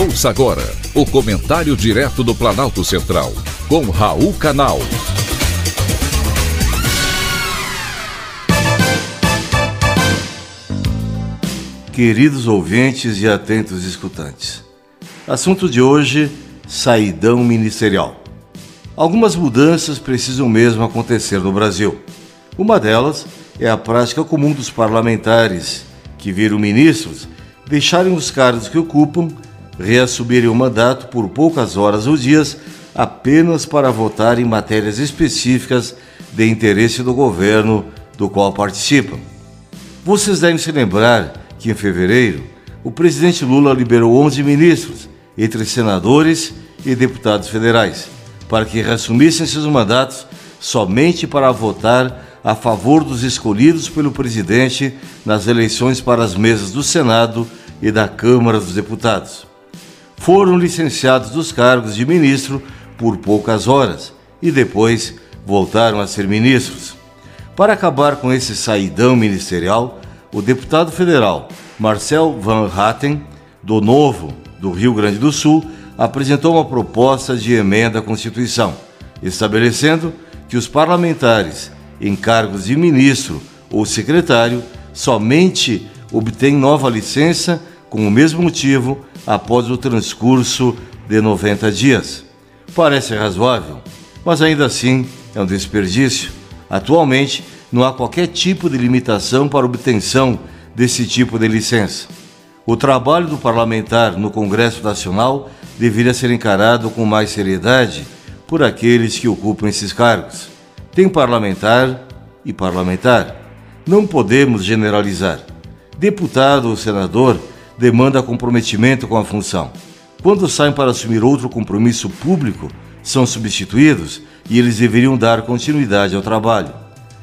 Ouça agora o comentário direto do Planalto Central, com Raul Canal. Queridos ouvintes e atentos escutantes, assunto de hoje: saidão ministerial. Algumas mudanças precisam mesmo acontecer no Brasil. Uma delas é a prática comum dos parlamentares, que viram ministros deixarem os cargos que ocupam reassumirem o mandato por poucas horas ou dias apenas para votar em matérias específicas de interesse do governo do qual participam. Vocês devem se lembrar que em fevereiro o presidente Lula liberou 11 ministros, entre senadores e deputados federais, para que reassumissem seus mandatos somente para votar a favor dos escolhidos pelo presidente nas eleições para as mesas do Senado e da Câmara dos Deputados foram licenciados dos cargos de ministro por poucas horas e depois voltaram a ser ministros. Para acabar com esse saidão ministerial, o deputado federal Marcel Van Hatten, do Novo, do Rio Grande do Sul, apresentou uma proposta de emenda à Constituição, estabelecendo que os parlamentares em cargos de ministro ou secretário somente obtêm nova licença com o mesmo motivo após o transcurso de 90 dias. Parece razoável, mas ainda assim é um desperdício. Atualmente, não há qualquer tipo de limitação para obtenção desse tipo de licença. O trabalho do parlamentar no Congresso Nacional deveria ser encarado com mais seriedade por aqueles que ocupam esses cargos. Tem parlamentar e parlamentar. Não podemos generalizar. Deputado ou senador demanda comprometimento com a função. Quando saem para assumir outro compromisso público, são substituídos e eles deveriam dar continuidade ao trabalho.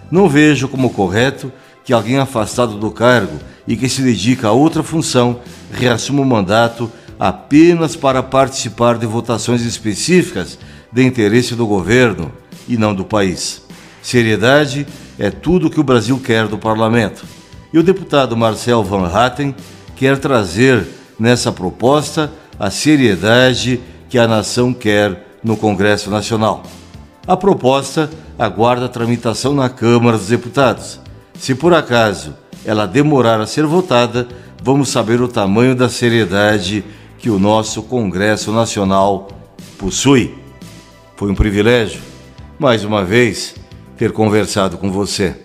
Não vejo como correto que alguém afastado do cargo e que se dedica a outra função reassuma o mandato apenas para participar de votações específicas de interesse do governo e não do país. Seriedade é tudo o que o Brasil quer do parlamento. E o deputado Marcel Van Hatten quer trazer nessa proposta a seriedade que a nação quer no Congresso Nacional. A proposta aguarda tramitação na Câmara dos Deputados. Se por acaso ela demorar a ser votada, vamos saber o tamanho da seriedade que o nosso Congresso Nacional possui. Foi um privilégio, mais uma vez, ter conversado com você.